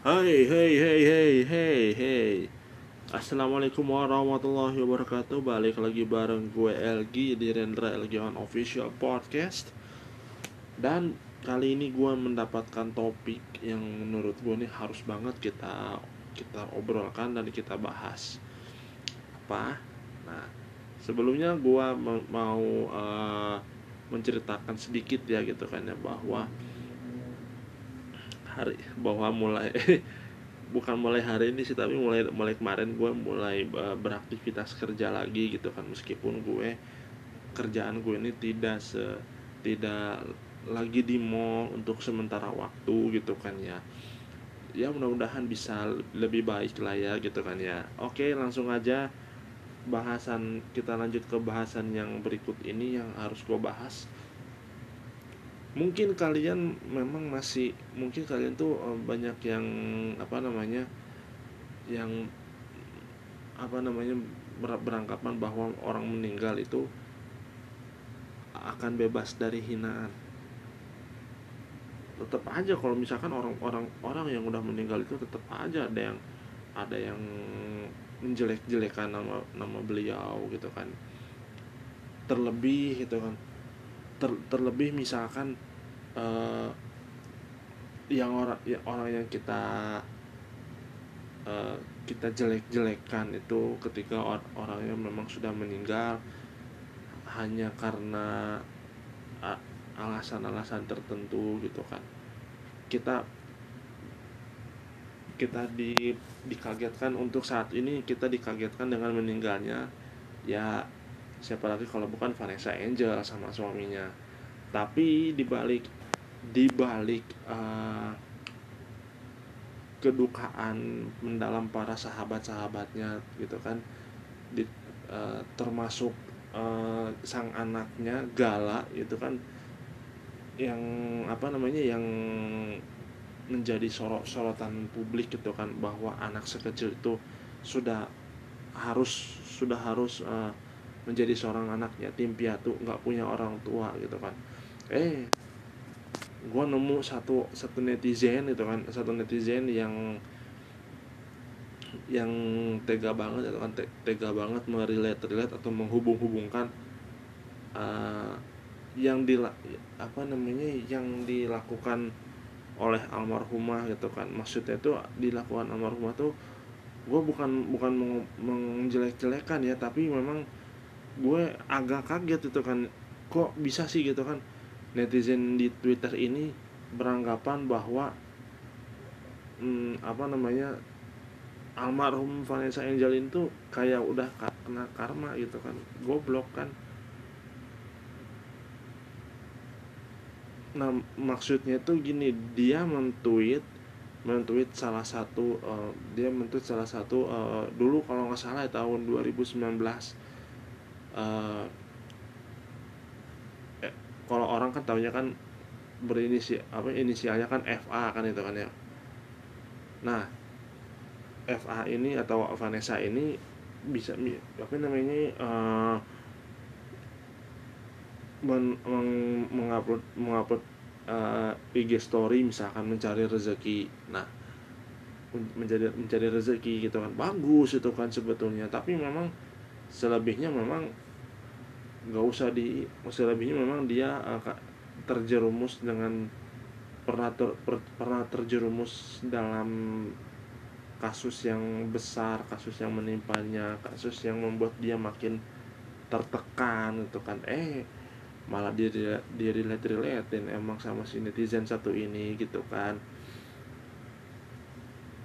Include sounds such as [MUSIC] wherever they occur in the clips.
Hai, hey, hey, hey, hey, hey. Assalamualaikum warahmatullahi wabarakatuh. Balik lagi bareng gue LG di Rendra LG One Official Podcast. Dan kali ini gue mendapatkan topik yang menurut gue nih harus banget kita kita obrolkan dan kita bahas. Apa? Nah, sebelumnya gue mau uh, menceritakan sedikit ya gitu kan ya bahwa hari bahwa mulai [LAUGHS] bukan mulai hari ini sih tapi mulai mulai kemarin gue mulai uh, beraktivitas kerja lagi gitu kan. Meskipun gue kerjaan gue ini tidak se tidak lagi di mall untuk sementara waktu gitu kan ya. Ya mudah-mudahan bisa lebih baik lah ya gitu kan ya. Oke langsung aja bahasan kita lanjut ke bahasan yang berikut ini yang harus gue bahas mungkin kalian memang masih mungkin kalian tuh eh, banyak yang apa namanya yang apa namanya beranggapan bahwa orang meninggal itu akan bebas dari hinaan. Tetap aja kalau misalkan orang-orang orang yang udah meninggal itu tetap aja ada yang ada yang menjelek-jelekan nama nama beliau gitu kan. Terlebih gitu kan ter, terlebih misalkan uh, yang orang ya, orang yang kita uh, kita jelek-jelekan itu ketika or, orangnya memang sudah meninggal hanya karena alasan-alasan tertentu gitu kan. Kita kita di dikagetkan untuk saat ini kita dikagetkan dengan meninggalnya ya siapa lagi kalau bukan Vanessa Angel sama suaminya. Tapi dibalik dibalik uh, kedukaan mendalam para sahabat-sahabatnya gitu kan di, uh, termasuk uh, sang anaknya Gala itu kan yang apa namanya yang menjadi sorot sorotan publik gitu kan bahwa anak sekecil itu sudah harus sudah harus uh, menjadi seorang anak yatim piatu nggak punya orang tua gitu kan. Eh gue nemu satu satu netizen itu kan. Satu netizen yang yang tega banget itu kan. Tega banget merelate relate atau menghubung-hubungkan uh, yang di apa namanya yang dilakukan oleh almarhumah gitu kan. Maksudnya itu dilakukan almarhumah tuh gue bukan bukan menjelek-jelekan ya tapi memang gue agak kaget itu kan. Kok bisa sih gitu kan? Netizen di Twitter ini beranggapan bahwa hmm, apa namanya almarhum Vanessa Angelin tuh kayak udah kena karma gitu kan. Goblok kan? Nah maksudnya tuh gini dia mentweet mentweet salah satu uh, dia mentweet salah satu uh, dulu kalau nggak salah ya, tahun 2019 uh, eh, kalau orang kan tahunya kan berinisi apa inisialnya kan FA kan itu kan ya. Nah FA ini atau Vanessa ini bisa apa namanya uh, men, meng, mengupload mengupload uh, eh, IG story misalkan mencari rezeki. Nah menjadi mencari rezeki gitu kan. Bagus itu kan sebetulnya. Tapi memang selebihnya memang nggak usah di selebihnya memang dia uh, terjerumus dengan pernah ter, per, pernah terjerumus dalam kasus yang besar kasus yang menimpanya kasus yang membuat dia makin tertekan itu kan. Eh malah dia dia, dia relate emang sama si netizen satu ini gitu kan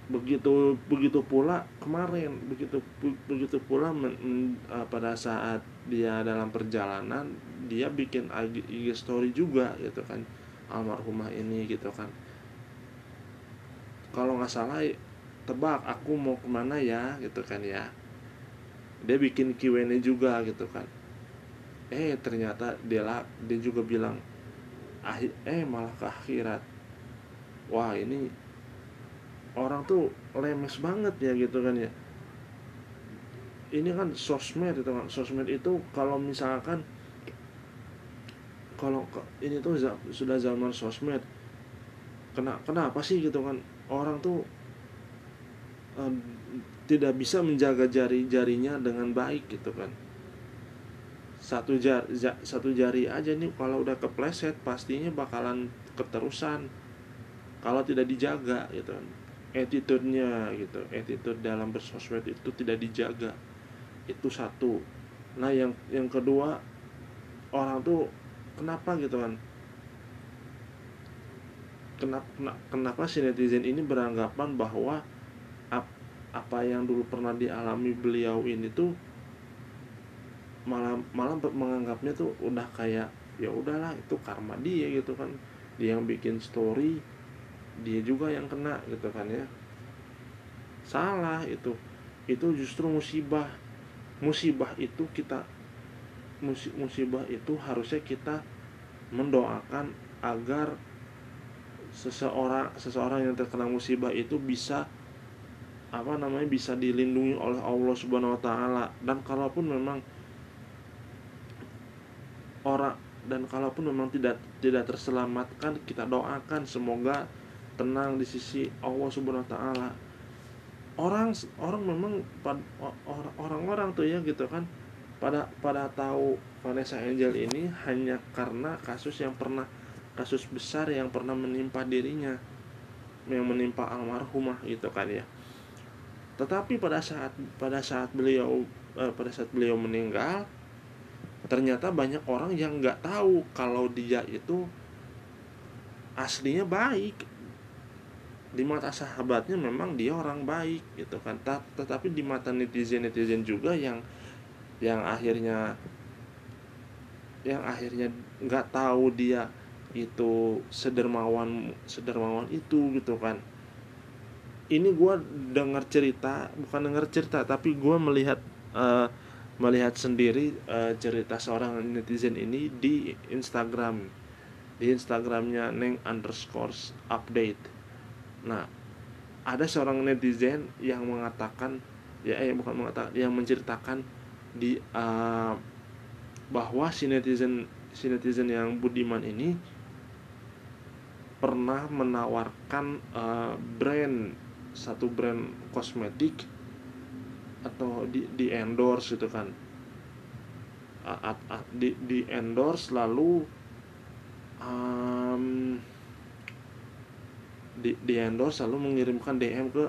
begitu begitu pula kemarin begitu begitu pula men, men, uh, pada saat dia dalam perjalanan dia bikin IG story juga gitu kan almarhumah ini gitu kan. Kalau nggak salah tebak aku mau ke mana ya? gitu kan ya. Dia bikin Q&A juga gitu kan. Eh ternyata dia dia juga bilang eh malah ke akhirat. Wah ini orang tuh lemes banget ya gitu kan ya. Ini kan sosmed itu kan sosmed itu kalau misalkan kalau ini tuh sudah zaman sosmed. Kena kenapa sih gitu kan? Orang tuh uh, tidak bisa menjaga jari-jarinya dengan baik gitu kan. Satu jari satu jari aja nih kalau udah kepleset pastinya bakalan keterusan. Kalau tidak dijaga gitu kan attitude-nya gitu. Attitude dalam bersosmed itu tidak dijaga. Itu satu. Nah yang yang kedua orang tuh kenapa gitu kan kenapa kenapa si netizen ini beranggapan bahwa ap, apa yang dulu pernah dialami beliau ini tuh malah malah menganggapnya tuh udah kayak ya udahlah itu karma dia gitu kan. Dia yang bikin story dia juga yang kena gitu kan ya. Salah itu. Itu justru musibah. Musibah itu kita musibah itu harusnya kita mendoakan agar seseorang seseorang yang terkena musibah itu bisa apa namanya bisa dilindungi oleh Allah Subhanahu wa taala. Dan kalaupun memang orang dan kalaupun memang tidak tidak terselamatkan kita doakan. Semoga tenang di sisi Allah Subhanahu wa taala. Orang orang memang orang-orang tuh ya gitu kan. Pada pada tahu Vanessa Angel ini hanya karena kasus yang pernah kasus besar yang pernah menimpa dirinya yang menimpa almarhumah gitu kan ya. Tetapi pada saat pada saat beliau eh, pada saat beliau meninggal ternyata banyak orang yang nggak tahu kalau dia itu aslinya baik di mata sahabatnya memang dia orang baik gitu kan. Tetapi di mata netizen netizen juga yang yang akhirnya yang akhirnya nggak tahu dia itu sedermawan sedermawan itu gitu kan. Ini gue dengar cerita bukan dengar cerita tapi gue melihat uh, melihat sendiri uh, cerita seorang netizen ini di Instagram. Di Instagramnya neng underscore update nah ada seorang netizen yang mengatakan ya eh bukan mengatakan yang menceritakan di uh, bahwa si netizen si netizen yang budiman ini pernah menawarkan uh, brand satu brand kosmetik atau di di endorse gitu kan. A, a, di di endorse lalu um, di di endorse lalu mengirimkan DM ke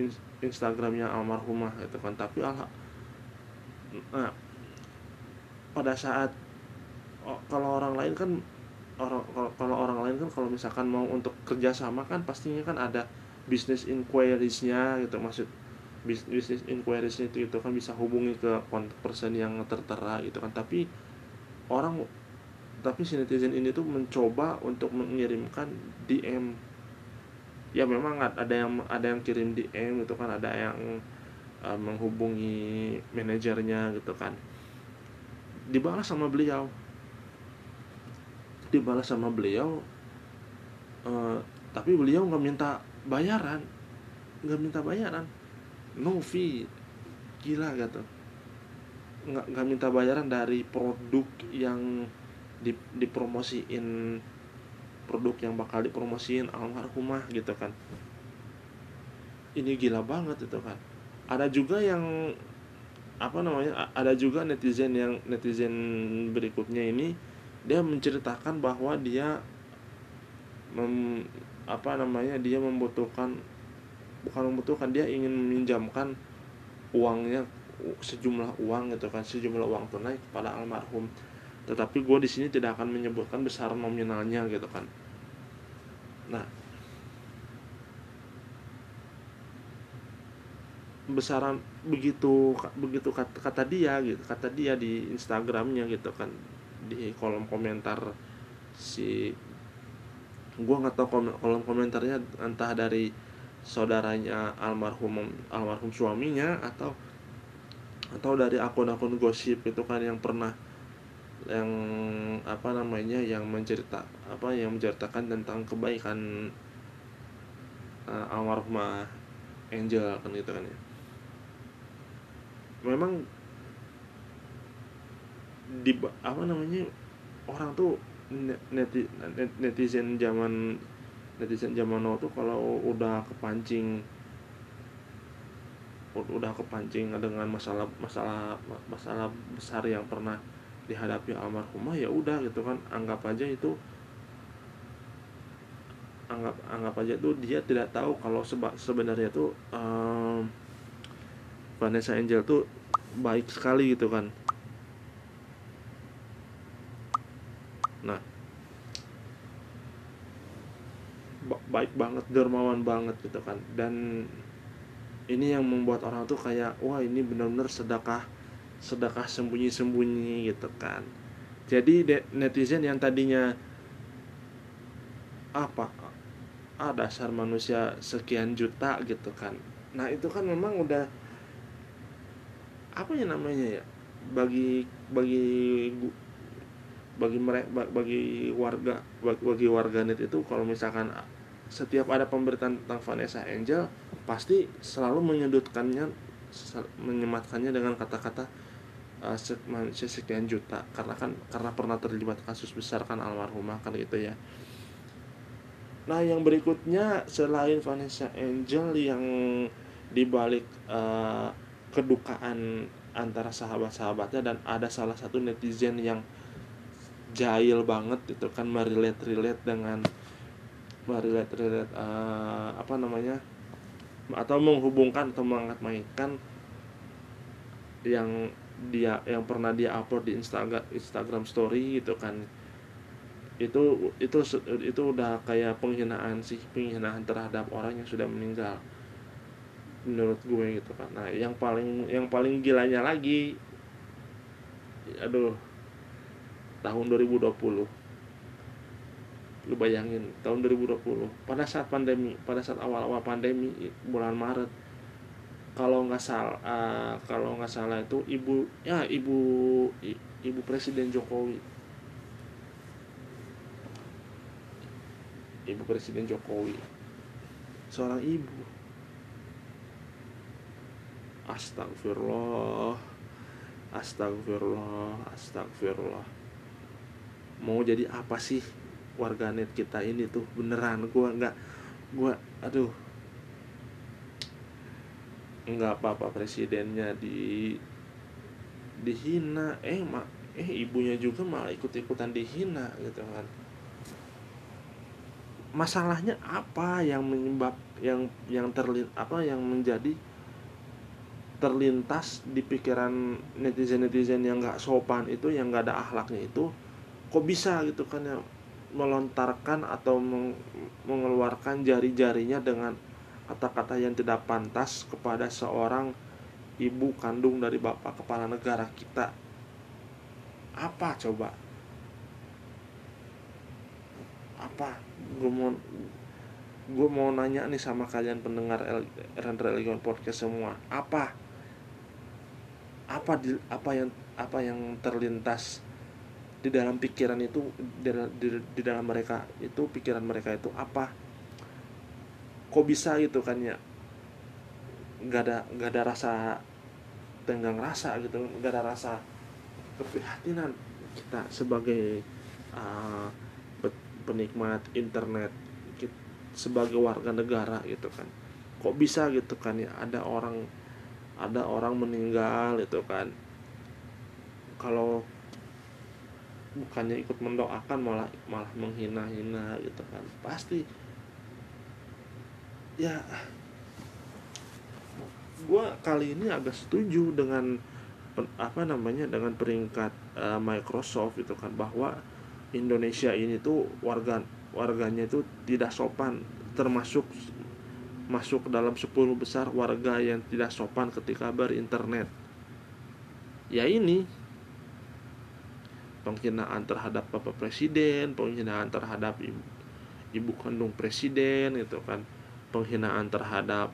in, Instagramnya almarhumah gitu kan. Tapi ala nah pada saat kalau orang lain kan orang kalau orang lain kan kalau misalkan mau untuk kerjasama kan pastinya kan ada business inquiries-nya gitu. Maksud business inquiries itu itu kan bisa hubungi ke kontak person yang tertera gitu kan. Tapi orang tapi si netizen ini tuh mencoba untuk mengirimkan DM ya memang ada yang ada yang kirim DM gitu kan ada yang uh, menghubungi manajernya gitu kan. Dibalas sama beliau. Dibalas sama beliau uh, tapi beliau nggak minta bayaran. Nggak minta bayaran. No fee. Gila gitu. Nggak nggak minta bayaran dari produk yang di, dipromosiin produk yang bakal dipromosiin almarhumah gitu kan. Ini gila banget itu kan. Ada juga yang apa namanya ada juga netizen yang netizen berikutnya ini dia menceritakan bahwa dia mem, apa namanya dia membutuhkan bukan membutuhkan dia ingin meminjamkan uangnya sejumlah uang gitu kan sejumlah uang tunai kepada almarhum tetapi gue di sini tidak akan menyebutkan besar nominalnya gitu kan. Nah besaran begitu begitu kata, kata dia gitu kata dia di Instagramnya gitu kan di kolom komentar si gue nggak tahu kolom komentarnya entah dari saudaranya almarhum almarhum suaminya atau atau dari akun-akun gosip itu kan yang pernah yang apa namanya yang mencerita apa yang menceritakan tentang kebaikan uh, almarhumah Angel kan gitu kan ya. Memang di apa namanya orang tuh neti, netizen zaman netizen zaman now tuh kalau udah kepancing udah kepancing dengan masalah masalah masalah besar yang pernah dihadapi almarhumah ya udah gitu kan. Anggap aja itu anggap anggap aja tuh dia tidak tahu kalau seba, sebenarnya tuh um, Vanessa Angel tuh baik sekali gitu kan. Nah baik banget dermawan banget gitu kan. Dan ini yang membuat orang tuh kayak wah ini benar-benar sedekah sedekah sembunyi-sembunyi gitu kan. Jadi netizen yang tadinya apa ah dasar manusia sekian juta gitu kan. Nah itu kan memang udah apa ya namanya ya bagi bagi bagi mereka bagi warga bagi warganet itu kalau misalkan setiap ada pemberitaan tentang Vanessa Angel pasti selalu menyudutkannya menyematkannya dengan kata-kata manusia sekian juta. Karena kan karena pernah terlibat kasus besar kan almarhumah kan gitu ya. Nah yang berikutnya selain Vanessa Angel yang dibalik uh, kedukaan antara sahabat-sahabatnya dan ada salah satu netizen yang jahil banget itu kan merelate relate dengan relate relate uh, apa namanya atau menghubungkan atau mengangkat mainkan yang dia yang pernah dia upload di Instagram Instagram Story gitu kan. Itu itu itu udah kayak penghinaan sih penghinaan terhadap orang yang sudah meninggal. Menurut gue gitu kan. Nah yang paling yang paling gilanya lagi aduh tahun 2020 lu bayangin tahun 2020 pada saat pandemi pada saat awal-awal pandemi bulan Maret kalau nggak salah uh, kalau nggak salah itu ibu ya ibu ibu presiden Jokowi. Ibu presiden Jokowi. Seorang ibu. Astagfirullah astagfirullah astagfirullah. Mau jadi apa sih warganet kita ini tuh? Beneran gue nggak gue aduh nggak apa-apa presidennya di dihina. Eh mak eh ibunya juga malah ikut-ikutan dihina gitu kan. Masalahnya apa yang menyebab yang yang terlin apa yang menjadi terlintas di pikiran netizen netizen yang nggak sopan itu yang nggak ada akhlaknya itu? Kok bisa gitu kan ya melontarkan atau mengeluarkan jari-jarinya dengan kata-kata yang tidak pantas kepada seorang ibu kandung dari bapak kepala negara kita. Apa coba? Apa? Gue mau gue mau nanya nih sama kalian pendengar Eren Religion Podcast semua. Apa? Apa di, apa yang apa yang terlintas di dalam pikiran itu di, di, di dalam mereka itu pikiran mereka itu apa kok bisa gitu kan ya? Nggak ada nggak ada rasa tenggang rasa gitu nggak ada rasa keprihatinan kita sebagai uh, penikmat internet kita, sebagai warga negara gitu kan. Kok bisa gitu kan ya? Ada orang ada orang meninggal gitu kan. Kalau bukannya ikut mendoakan malah malah menghina-hina gitu kan. Pasti ya. Gue kali ini agak setuju dengan apa namanya dengan peringkat uh, Microsoft itu kan bahwa Indonesia ini tuh warga warganya itu tidak sopan termasuk masuk dalam 10 besar warga yang tidak sopan ketika berinternet. Ya ini penghinaan terhadap bapak presiden penghinaan terhadap ibu, ibu kandung presiden gitu kan penghinaan terhadap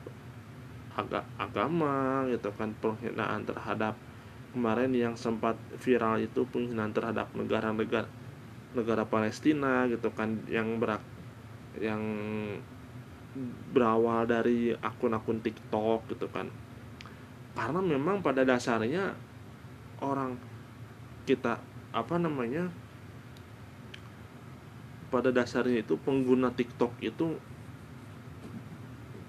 aga, agama gitu kan penghinaan terhadap kemarin yang sempat viral itu penghinaan terhadap negara-negara negara Palestina gitu kan yang berak yang berawal dari akun-akun TikTok gitu kan. Karena memang pada dasarnya orang kita apa namanya pada dasarnya itu pengguna TikTok itu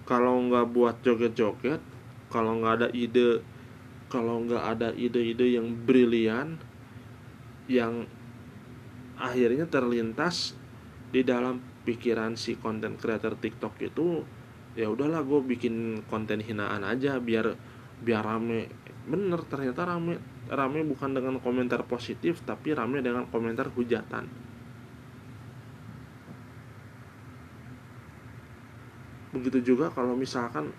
kalau nggak buat joget-joget kalau nggak ada ide kalau nggak ada ide-ide yang brilian yang akhirnya terlintas di dalam pikiran si konten creator TikTok itu ya udahlah gue bikin konten hinaan aja biar biar rame. Bener ternyata rame. Rame bukan dengan komentar positif tapi rame dengan komentar hujatan begitu juga kalau misalkan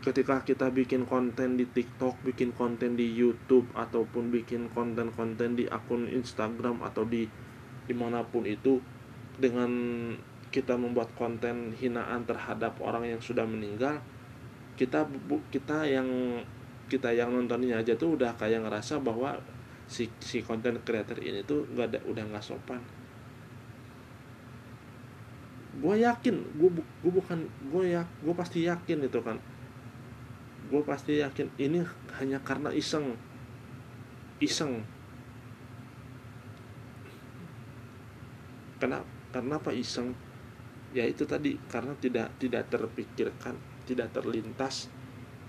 ketika kita bikin konten di TikTok, bikin konten di YouTube ataupun bikin konten-konten di akun Instagram atau di di mana pun itu dengan kita membuat konten hinaan terhadap orang yang sudah meninggal kita kita yang kita yang nontonnya aja tuh udah kayak ngerasa bahwa si si konten creator ini tuh nggak ada udah nggak sopan gue yakin gue gue bukan gue ya gue pasti yakin itu kan. Gue pasti yakin ini hanya karena iseng. Iseng. Kenapa kenapa iseng? Ya itu tadi karena tidak tidak terpikirkan tidak terlintas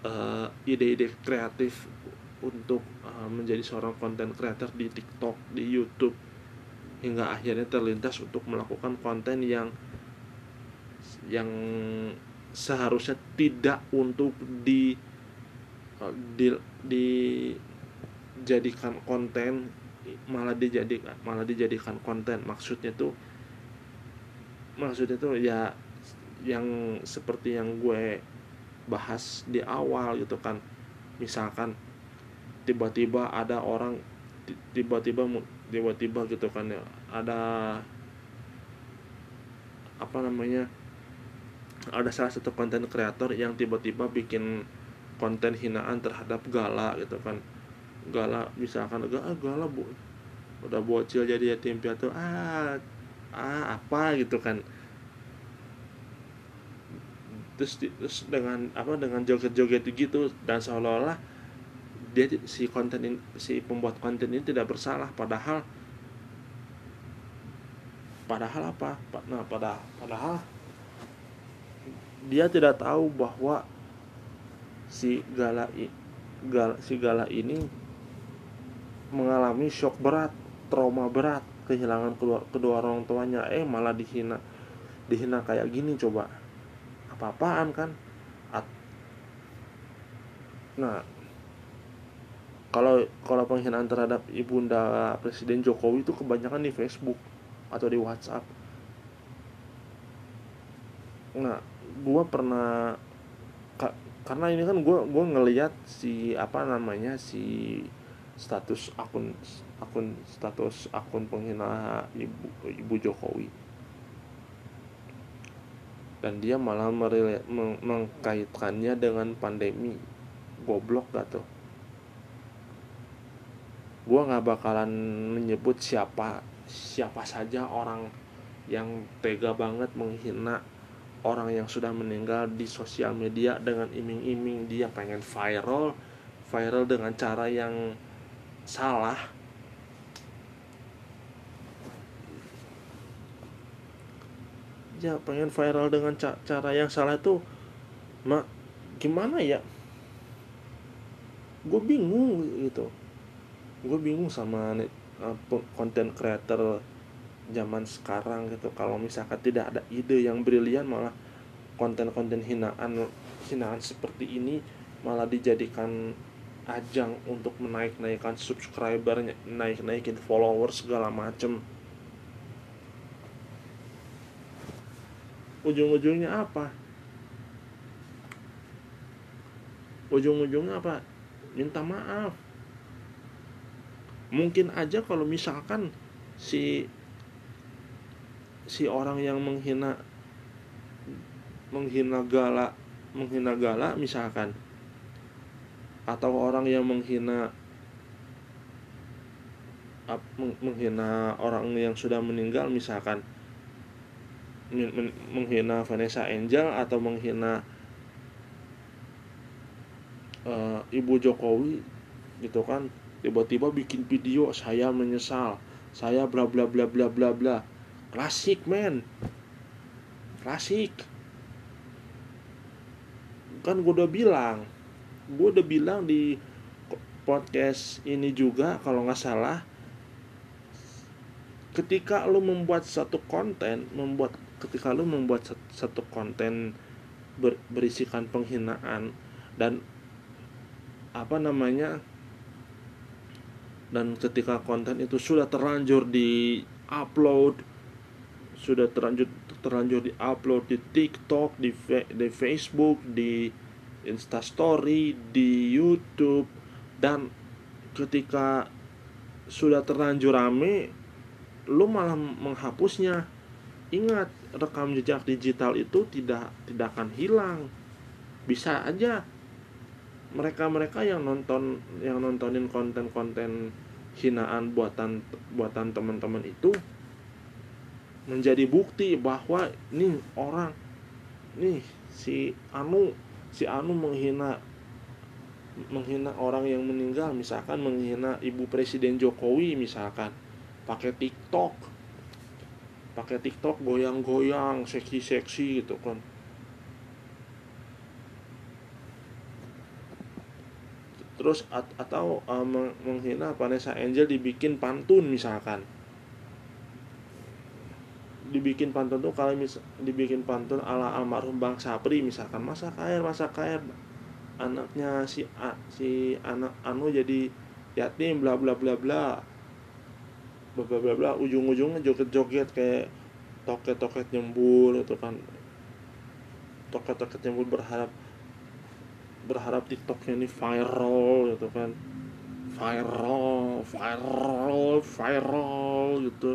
eh, ide-ide uh, kreatif untuk uh, menjadi seorang konten creator di TikTok di YouTube hingga akhirnya terlintas untuk melakukan konten yang yang seharusnya tidak untuk di di dijadikan konten malah dijadikan malah dijadikan konten. Maksudnya tuh maksudnya tuh ya yang seperti yang gue bahas di awal gitu kan. Misalkan tiba-tiba ada orang tiba-tiba tiba-tiba gitu kan ya ada apa namanya ada salah satu konten kreator yang tiba-tiba bikin konten hinaan terhadap gala gitu kan. Gala misalkan ah, gala bu udah bocil jadi yatim piatu ah ah apa? gitu kan. Terus terus dengan apa dengan joget-joget gitu dan seolah-olah dia si konten ini, si pembuat konten ini tidak bersalah. Padahal padahal apa? Nah pada padahal dia tidak tahu bahwa si Gala, si Gala ini mengalami shock berat, trauma berat, kehilangan kedua, kedua orang tuanya, eh malah dihina, dihina kayak gini coba, apa-apaan kan? At nah, kalau kalau penghinaan terhadap ibunda Presiden Jokowi itu kebanyakan di Facebook atau di WhatsApp. Nah, gua pernah karena ini kan gue gue ngelihat si apa namanya si status akun akun status akun penghina ibu ibu Jokowi. Dan dia malah merile, meng, mengkaitkannya dengan pandemi. Goblok gak tuh? Gue nggak bakalan menyebut siapa siapa saja orang yang tega banget menghina orang yang sudah meninggal di sosial media dengan iming-iming dia pengen viral viral dengan cara yang salah. Ya pengen viral dengan ca cara yang salah itu mak gimana ya? Gue bingung gitu. Gue bingung sama uh, konten creator zaman sekarang gitu. Kalau misalkan tidak ada ide yang brilian malah konten-konten hinaan hinaan seperti ini malah dijadikan ajang untuk menaik-naikkan subscriber naik-naikin followers segala macem. Ujung-ujungnya apa? Ujung-ujungnya apa? Minta maaf. Mungkin aja kalau misalkan si si orang yang menghina menghina gala menghina gala misalkan. Atau orang yang menghina menghina orang yang sudah meninggal misalkan. Menghina Vanessa Angel atau menghina uh, ibu Jokowi gitu kan. Tiba-tiba bikin video saya menyesal saya bla bla bla bla bla bla klasik men. Klasik. Kan gue udah bilang gue udah bilang di podcast ini juga kalau nggak salah ketika lo membuat satu konten membuat ketika lo membuat satu konten ber, berisikan penghinaan dan apa namanya dan ketika konten itu sudah terlanjur di upload sudah terlanjur terlanjur di upload di TikTok di, di Facebook di Instastory di YouTube. Dan ketika sudah terlanjur rame lu malah menghapusnya. Ingat rekam jejak digital itu tidak tidak akan hilang. Bisa aja mereka-mereka yang nonton yang nontonin konten-konten hinaan buatan buatan teman-teman itu menjadi bukti bahwa nih orang nih si Anu si Anu menghina menghina orang yang meninggal misalkan menghina ibu presiden Jokowi misalkan. Pakai TikTok pakai TikTok goyang-goyang seksi-seksi gitu kan. Terus at atau uh, menghina Vanessa Angel dibikin pantun misalkan dibikin pantun tuh kalau mis dibikin pantun ala almarhum Bang Sapri misalkan masak air masak air. Anaknya si A, si anak anu jadi yatim bla bla bla bla. Bla bla bla, bla. ujung ujungnya joget joget kayak toket toket nyembur itu kan. Toket toket nyembur berharap berharap tiktoknya ini viral gitu kan. Viral viral viral gitu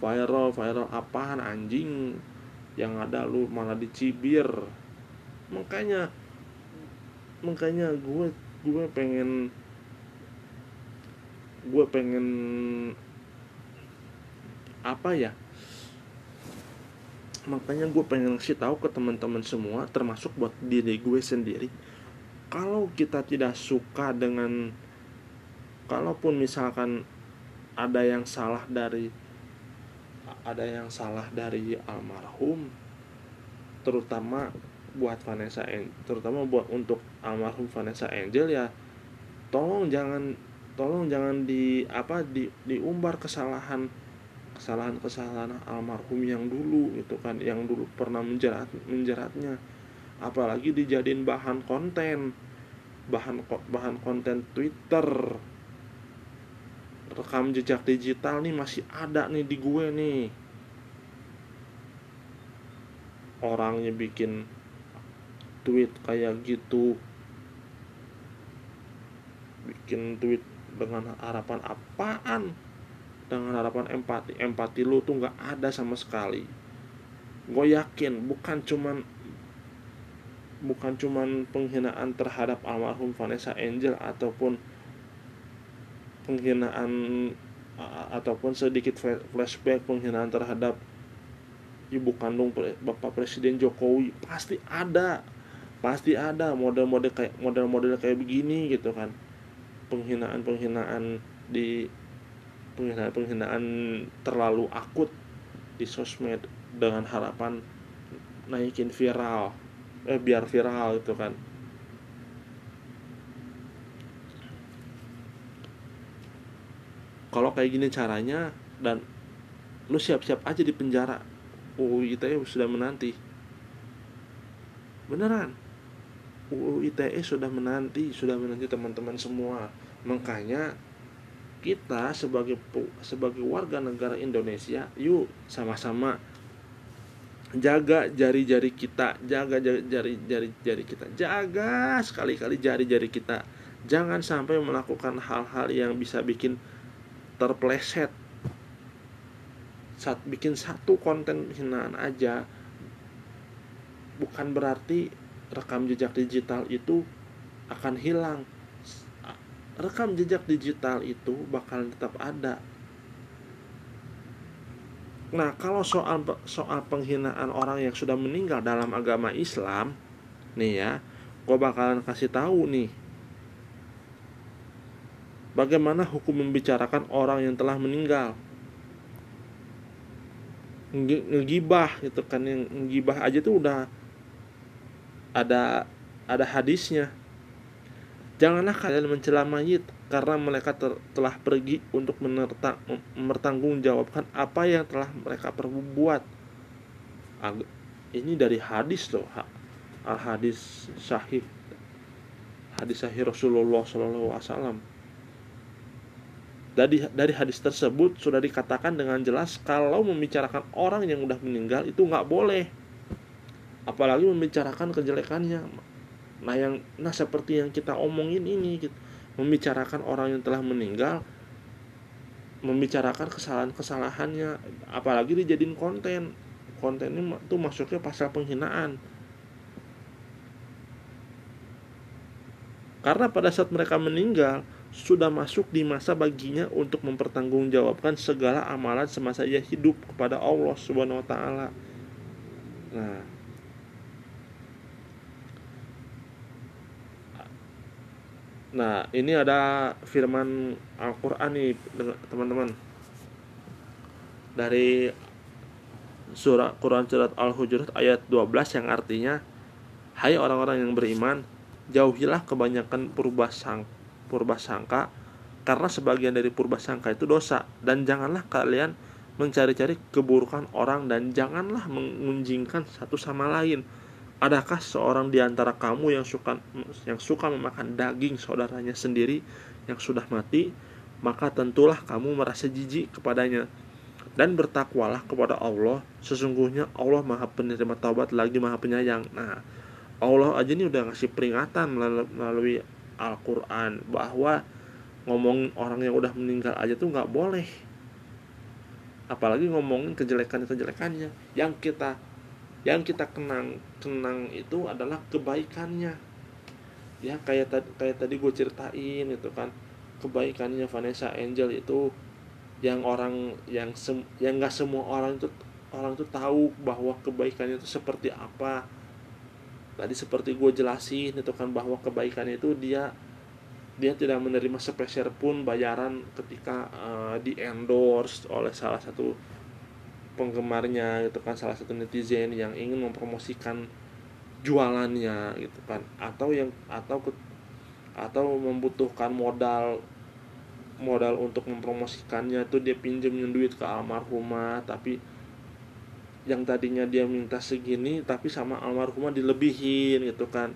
viral viral apaan anjing? Yang ada lu malah dicibir. Makanya makanya gue gue pengen gue pengen apa ya? Makanya gue pengen kasih tahu ke teman-teman semua termasuk buat diri gue sendiri. Kalau kita tidak suka dengan kalaupun misalkan ada yang salah dari ada yang salah dari almarhum terutama buat Vanessa Angel terutama buat untuk almarhum Vanessa Angel ya tolong jangan tolong jangan di apa di diumbar kesalahan kesalahan kesalahan almarhum yang dulu itu kan yang dulu pernah menjerat menjeratnya. Apalagi dijadiin bahan konten bahan bahan konten Twitter rekam jejak digital nih masih ada nih di gue nih. Orangnya bikin tweet kayak gitu. Bikin tweet dengan harapan apaan? Dengan harapan empati empati lu tuh nggak ada sama sekali. Gue yakin bukan cuman bukan cuman penghinaan terhadap almarhum Vanessa Angel ataupun penghinaan ataupun sedikit flashback penghinaan terhadap ibu kandung bapak presiden Jokowi pasti ada. Pasti ada model-model kayak model-model kayak begini gitu kan. Penghinaan-penghinaan di penghinaan-penghinaan terlalu akut di sosmed dengan harapan naikin viral eh biar viral gitu kan kalau kayak gini caranya dan lu siap-siap aja di penjara UU ITE sudah menanti beneran UU ITE sudah menanti, sudah menanti teman-teman semua. Makanya kita sebagai sebagai warga negara Indonesia, yuk sama-sama jaga jari-jari kita, jaga jari-jari jari kita, jaga sekali-kali jari-jari kita. Jangan sampai melakukan hal-hal yang bisa bikin terpleset. Saat bikin satu konten hinaan aja. Bukan berarti rekam jejak digital itu akan hilang. Rekam jejak digital itu bakal tetap ada. Nah kalau soal soal penghinaan orang yang sudah meninggal dalam agama Islam nih ya gue bakalan kasih tahu nih bagaimana hukum membicarakan orang yang telah meninggal? Ngegibah gitu kan yang ngegibah aja tuh udah ada ada hadisnya. Janganlah kalian mencela mayit karena mereka ter, telah pergi untuk menerta, mempertanggungjawabkan apa yang telah mereka perbuat. Ini dari hadis loh al hadis sahih. Hadis sahih Rasulullah Shallallahu Alaihi Wasallam dari dari hadis tersebut sudah dikatakan dengan jelas kalau membicarakan orang yang udah meninggal itu nggak boleh. Apalagi membicarakan kejelekannya. Nah yang nah seperti yang kita omongin ini gitu, membicarakan orang yang telah meninggal membicarakan kesalahan-kesalahannya apalagi dijadiin konten. Kontennya tuh masuknya pasal penghinaan. Karena pada saat mereka meninggal sudah masuk di masa baginya untuk mempertanggungjawabkan segala amalan semasa ia hidup kepada Allah Subhanahu wa taala. Nah, Nah, ini ada firman Al-Qur'an nih, teman-teman. Dari surah Quran surat Al-Hujurat ayat 12 yang artinya Hai orang-orang yang beriman, jauhilah kebanyakan purba sang purba sangka karena sebagian dari purba sangka itu dosa dan janganlah kalian mencari-cari keburukan orang dan janganlah mengunjingkan satu sama lain. Adakah seorang di antara kamu yang suka yang suka memakan daging saudaranya sendiri yang sudah mati, maka tentulah kamu merasa jijik kepadanya dan bertakwalah kepada Allah. Sesungguhnya Allah Maha Penerima Taubat lagi Maha Penyayang. Nah, Allah aja ini udah ngasih peringatan melalui Al-Quran bahwa ngomong orang yang udah meninggal aja tuh nggak boleh. Apalagi ngomongin kejelekan kejelekannya yang kita yang kita kenang kenang itu adalah kebaikannya. Ya kayak tadi kayak tadi gue ceritain itu kan. Kebaikannya Vanessa Angel itu yang orang yang sem, yang nggak semua orang itu orang itu tahu bahwa kebaikannya itu seperti apa tadi seperti gue jelasin itu kan bahwa kebaikan itu dia dia tidak menerima sepeser pun bayaran ketika uh, di endorse oleh salah satu penggemarnya gitu kan salah satu netizen yang ingin mempromosikan jualannya gitu kan. Atau yang atau atau membutuhkan modal modal untuk mempromosikannya itu dia pinjemin duit ke almarhumah tapi yang tadinya dia minta segini tapi sama almarhumah dilebihin gitu kan.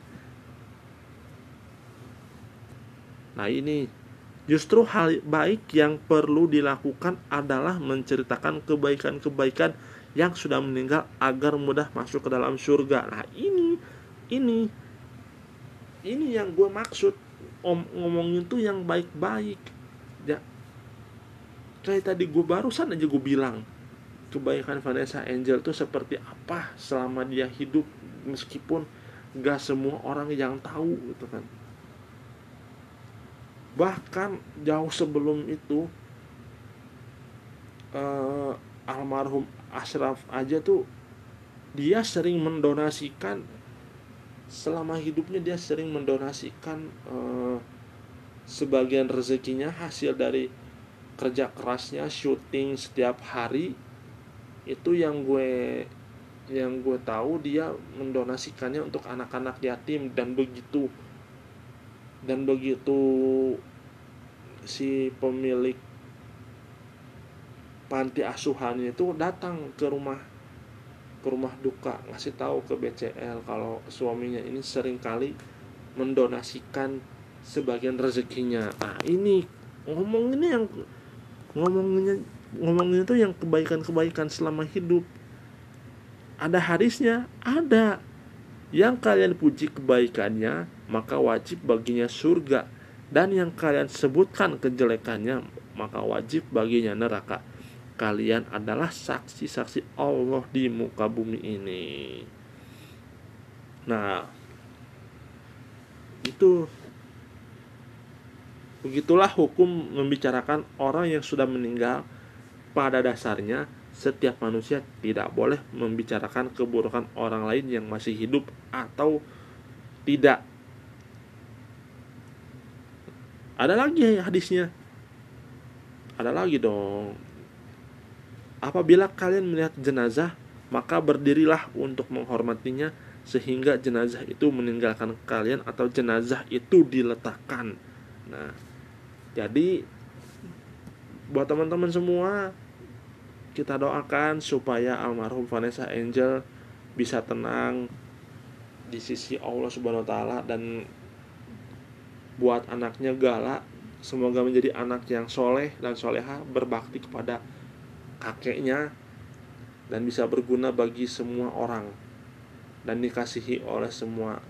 Nah ini justru hal baik yang perlu dilakukan adalah menceritakan kebaikan-kebaikan yang sudah meninggal agar mudah masuk ke dalam surga. Nah ini ini ini yang gue maksud. Om ngomongin tuh yang baik-baik. Ya kayak tadi gue barusan aja gue bilang kebaikan Vanessa Angel itu seperti apa selama dia hidup meskipun gak semua orang yang tahu gitu kan. Bahkan jauh sebelum itu uh, almarhum Ashraf aja tuh dia sering mendonasikan selama hidupnya dia sering mendonasikan uh, sebagian rezekinya hasil dari kerja kerasnya syuting setiap hari itu yang gue yang gue tahu dia mendonasikannya untuk anak-anak yatim. Dan begitu dan begitu si pemilik panti asuhannya itu datang ke rumah ke rumah duka ngasih tahu ke BCL kalau suaminya ini sering kali mendonasikan sebagian rezekinya. Ah ini ngomong ini yang ngomongnya ngomongin itu yang kebaikan-kebaikan selama hidup. Ada hadisnya ada. Yang kalian puji kebaikannya maka wajib baginya surga. Dan yang kalian sebutkan kejelekannya maka wajib baginya neraka. Kalian adalah saksi-saksi Allah di muka bumi ini. Nah itu begitulah hukum membicarakan orang yang sudah meninggal pada dasarnya, setiap manusia tidak boleh membicarakan keburukan orang lain yang masih hidup atau tidak. Ada lagi hadisnya. Ada lagi dong. Apabila kalian melihat jenazah, maka berdirilah untuk menghormatinya sehingga jenazah itu meninggalkan kalian atau jenazah itu diletakkan. Nah, jadi buat teman-teman semua kita doakan supaya almarhum Vanessa Angel bisa tenang di sisi Allah Subhanahu wa taala dan buat anaknya Gala semoga menjadi anak yang soleh dan soleha berbakti kepada kakeknya dan bisa berguna bagi semua orang dan dikasihi oleh semua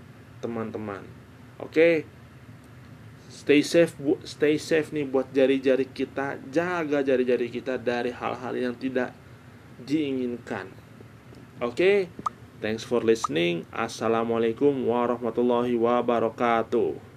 teman-teman. Oke. Okay? Stay safe bu, stay safe nih buat jari-jari kita, jaga jari-jari kita dari hal-hal yang tidak diinginkan. Oke. Okay? Thanks for listening. Assalamualaikum warahmatullahi wabarakatuh.